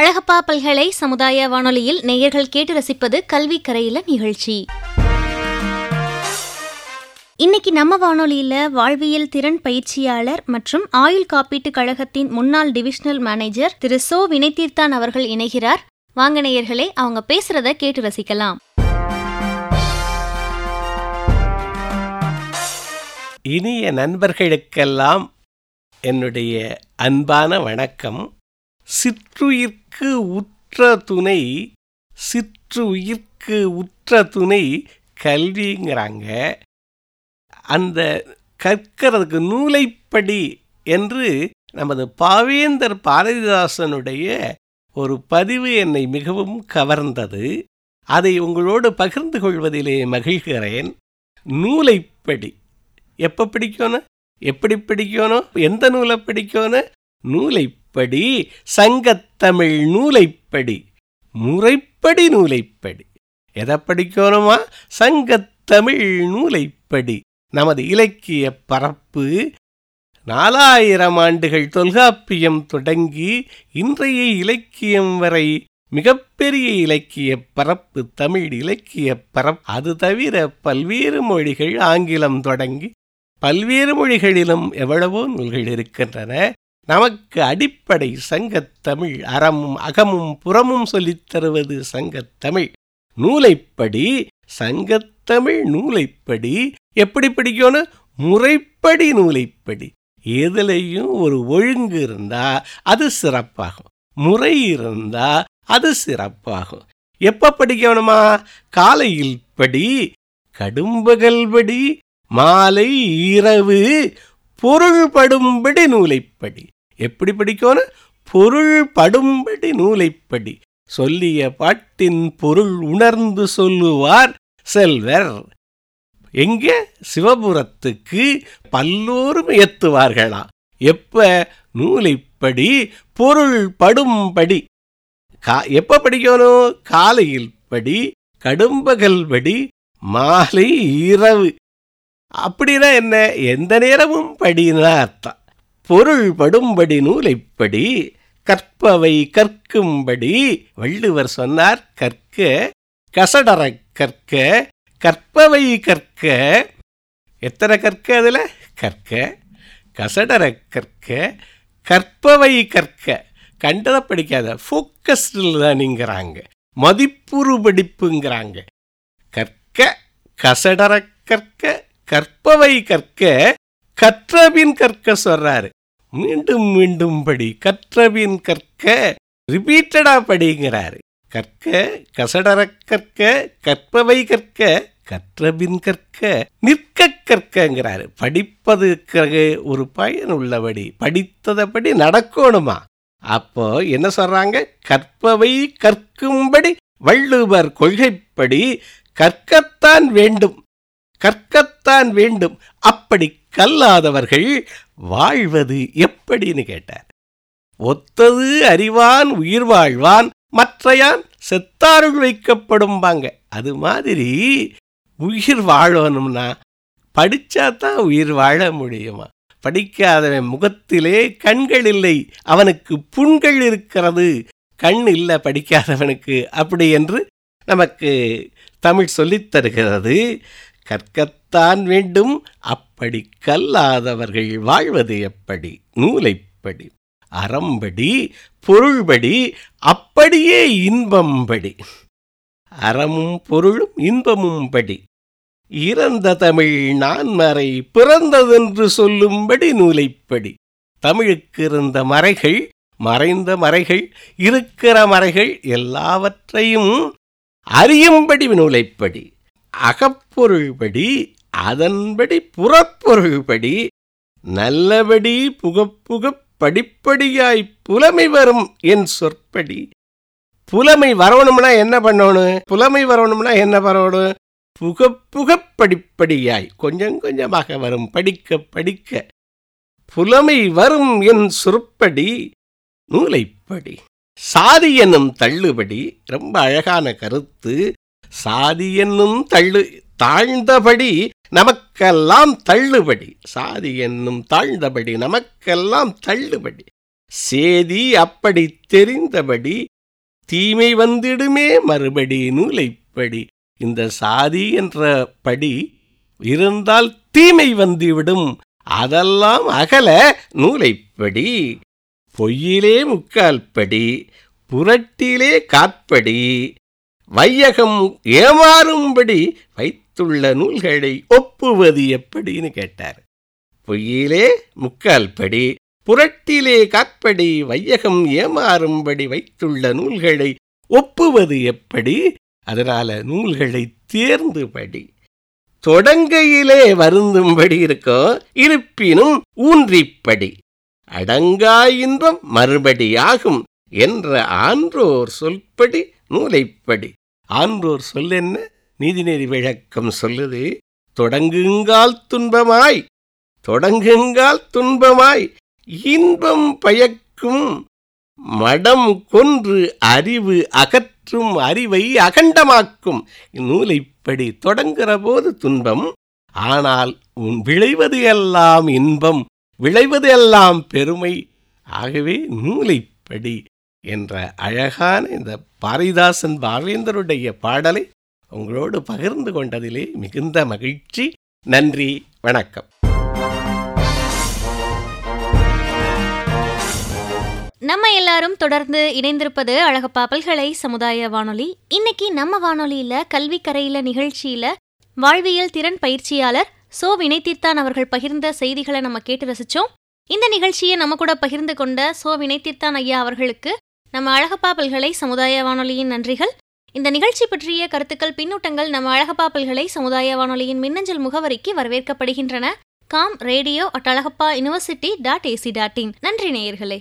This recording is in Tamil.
அழகப்பா பல்கலை சமுதாய வானொலியில் நேயர்கள் கேட்டு ரசிப்பது கல்வி கரையில நிகழ்ச்சி. இன்னைக்கு நம்ம வானொலியில வாழ்வியல் திறன் பயிற்சியாளர் மற்றும் ஆயுள் காப்பீட்டு கழகத்தின் முன்னாள் டிவிஷனல் மேனேஜர் திரு சோ வினைத்தீர்த்தான் அவர்கள் இணைகிறார். வாங்க நேயர்களே அவங்க பேசுறத கேட்டு ரசிக்கலாம். இனிய நண்பர்களுக்கெல்லாம் என்னுடைய அன்பான வணக்கம். சிற்றுயிர்க்கு உற்ற துணை சிற்றுயிர்க்கு உற்ற துணை கல்விங்கிறாங்க. அந்த கற்கிறதுக்கு நூலைப்படி என்று நமது பாவேந்தர் பாரதிதாசனுடைய ஒரு பதிவு என்னை மிகவும் கவர்ந்தது. அதை உங்களோடு பகிர்ந்து கொள்வதிலே மகிழ்கிறேன். நூலைப்படி. எப்போ பிடிக்கணும்? எப்படி பிடிக்கணும்? எந்த நூலை பிடிக்கணும்? நூலைப்படி சங்கத்தமிழ் நூலைப்படி முறைப்படி நூலைப்படி. எதை படிக்கணுமா? சங்கத்தமிழ் நூலைப்படி. நமது இலக்கிய பரப்பு நாலாயிரம் ஆண்டுகள் தொல்காப்பியம் தொடங்கி இன்றைய இலக்கியம் வரை மிகப்பெரிய இலக்கிய பரப்பு தமிழ் இலக்கிய பரப்பு. அது தவிர பல்வேறு மொழிகள் ஆங்கிலம் தொடங்கி பல்வேறு மொழிகளிலும் எவ்வளவோ நூல்கள் இருக்கின்றன. நமக்கு அடிப்படை சங்கத்தமிழ் அறமும் அகமும் புறமும் சொல்லித் தருவது சங்கத்தமிழ் நூலைப்படி சங்கத்தமிழ் நூலைப்படி எப்படி படிக்கணும் முறைப்படி நூலைப்படி. எதுலையும் ஒரு ஒழுங்கு இருந்தா அது சிறப்பாகும். முறை இருந்தா அது சிறப்பாகும். எப்ப படிக்கணுமா? காலையில் படி கடும்பகல்படி மாலை இரவு பொருள்படும்படி நூலைப்படி. எப்படி படிக்கணும் பொருள் படும்படி நூலைப்படி. சொல்லிய பாட்டின் பொருள் உணர்ந்து சொல்லுவார் செல்வர். எங்கே? சிவபுரத்துக்கு பல்லோரும் எத்துவார்களாம் எப்ப? நூலைப்படி பொருள் படும்படி. கா எப்ப படிக்கணும் காலையில் படி கடும்பகல் படி மாலை இரவு. அப்படின்னா என்ன? எந்த நேரமும் படினா அர்த்தம். பொருள் படும்படி நூலைப்படி கற்பவை கற்கும்படி வள்ளுவர் சொன்னார் கற்க கசடர கற்க கற்பவை கற்க. எத்தனை கற்க அதில்? கற்க கசடர கற்க கற்பவை கற்க. கண்டதை படிக்காத ஃபோக்கஸ்டில் தானிங்கிறாங்க மதிப்புறு படிப்புங்கிறாங்க. கற்க கசடர கற்க கற்பவை கற்க கற்றபின் கற்க சொல்றாரு. மீண்டும் மீண்டும் படி கற்றபின் கற்க ரிப்பீட்டடா படிங்கிறாரு. கற்க கசடர கற்க கற்பவை கற்க கற்றபின் கற்க நிற்க கற்கங்கிறாரு. படிப்பதுக்கு ஒரு பயன் உள்ளபடி படித்ததபடி நடக்கணுமா? அப்போ என்ன சொல்றாங்க? கற்பவை கற்கும்படி வள்ளுவர் கொள்கைப்படி கற்கத்தான் வேண்டும். கற்கத்தான் வேண்டும். அப்படி கல்லாதவர்கள் வாழ்வது எப்படின்னு கேட்டார். ஒத்தது அறிவான் உயிர் வாழ்வான் மற்றையான் செத்தாருள் வைக்கப்படும்பாங்க அது மாதிரி உயிர் வாழணும்னா படித்தா தான் உயிர் வாழ முடியுமா? படிக்காதவன் முகத்திலே கண்கள் இல்லை அவனுக்கு புண்கள் இருக்கிறது. கண் இல்லை படிக்காதவனுக்கு. அப்படி என்று நமக்கு தமிழ் சொல்லித் தருகிறது. கற்கத்தான் வேண்டும் அப்படி கல்லாதவர்கள் வாழ்வது எப்படி? நூலைப்படி அறம்படி பொருள்படி அப்படியே இன்பம்படி. அறமும் பொருளும் இன்பமும் படி இறந்த தமிழ் நான்மறை பிறந்ததென்று சொல்லும்படி நூலைப்படி. தமிழுக்கு இருந்த மறைகள் மறைந்த மறைகள் இருக்கிற மறைகள் எல்லாவற்றையும் அறியும்படி நூலைப்படி. அகப்பொருள்படி அதன்படி புறப்பொருள்படி நல்லபடி புகப்புகப் படிப்படியாய் புலமை வரும் என் சொற்படி. புலமை வரணும்னா என்ன பண்ணணும்? புலமை வரணும்னா என்ன வரணும் புகப்புகப் படிப்படியாய் கொஞ்சம் கொஞ்சமாக வரும் படிக்க படிக்க. புலமை வரும் என் சொற்படி நூலைப்படி. சாதி என்னும் தள்ளுபடி ரொம்ப அழகான கருத்து. சாதி என்னும் தள்ளு தாழ்ந்தபடி நமக்கெல்லாம் தள்ளுபடி. சாதி என்னும் தாழ்ந்தபடி நமக்கெல்லாம் தள்ளுபடி. சேதி அப்படி தெரிந்தபடி தீமை வந்திடுமே மறுபடி நூலைப்படி. இந்த சாதி என்ற படி இருந்தால் தீமை வந்துவிடும். அதெல்லாம் அகல நூலைப்படி. பொய்யிலே முக்கால் படி புரட்டிலே காற்படி. வையகம் ஏமாறும்படி வைத்துள்ள நூல்களை ஒப்புவது எப்படின்னு கேட்டார். பொய்யிலே முக்கால் படி புரட்டிலே காற்படி வையகம் ஏமாறும்படி வைத்துள்ள நூல்களை ஒப்புவது எப்படி? அதனால நூல்களை தேர்ந்து படி. தொடங்கையிலே வருந்தும்படி இருக்கும் இருப்பினும் ஊன்றிப்படி அடங்கா இன்பம் மறுபடியாகும் என்ற ஆன்றோர் சொல்படி நூலைப்படி ஆன்றோர் சொல் என்ன? நீதிநெறி விளக்கம் சொல்லுது தொடங்குங்கால் துன்பமாய் தொடங்குங்கால் துன்பமாய் இன்பம் பயக்கும் மடம் கொன்று அறிவு அகற்றும் அறிவை அகண்டமாக்கும். நூலைப்படி தொடங்குற போது துன்பம் ஆனால் உன் விளைவது எல்லாம் இன்பம் விளைவது எல்லாம் பெருமை. ஆகவே நூலைப்படி என்ற அழகான இந்த பாரிதாசன் பாவேந்தருடைய பாடலை உங்களோடு பகிர்ந்து கொண்டதிலே மிகுந்த மகிழ்ச்சி. நன்றி வணக்கம். நம்ம எல்லாரும் தொடர்ந்து இணைந்திருப்பது அழகப்பா பல்கலை சமுதாய வானொலி. இன்னைக்கு நம்ம வானொலியில கல்வி கரையில நிகழ்ச்சியில வாழ்வியல் திறன் பயிற்சியாளர் சோ வினைத்தீர்த்தான் அவர்கள் பகிர்ந்த செய்திகளை நம்ம கேட்டு ரசிச்சோம். இந்த நிகழ்ச்சியை நம்ம கூட பகிர்ந்து கொண்ட சோ வினைத்தீர்த்தான் ஐயா அவர்களுக்கு நம்ம அழகப்பா பல்கலை சமுதாய வானொலியின் நன்றிகள். இந்த நிகழ்ச்சி பற்றிய கருத்துக்கள் பின்னூட்டங்கள் நம்ம அழகப்பா பல்கலை சமுதாய வானொலியின் மின்னஞ்சல் முகவரிக்கு வரவேற்கப்படுகின்றன. Com radio at Alagappa university dot AC dot in. நன்றி நேயர்களே.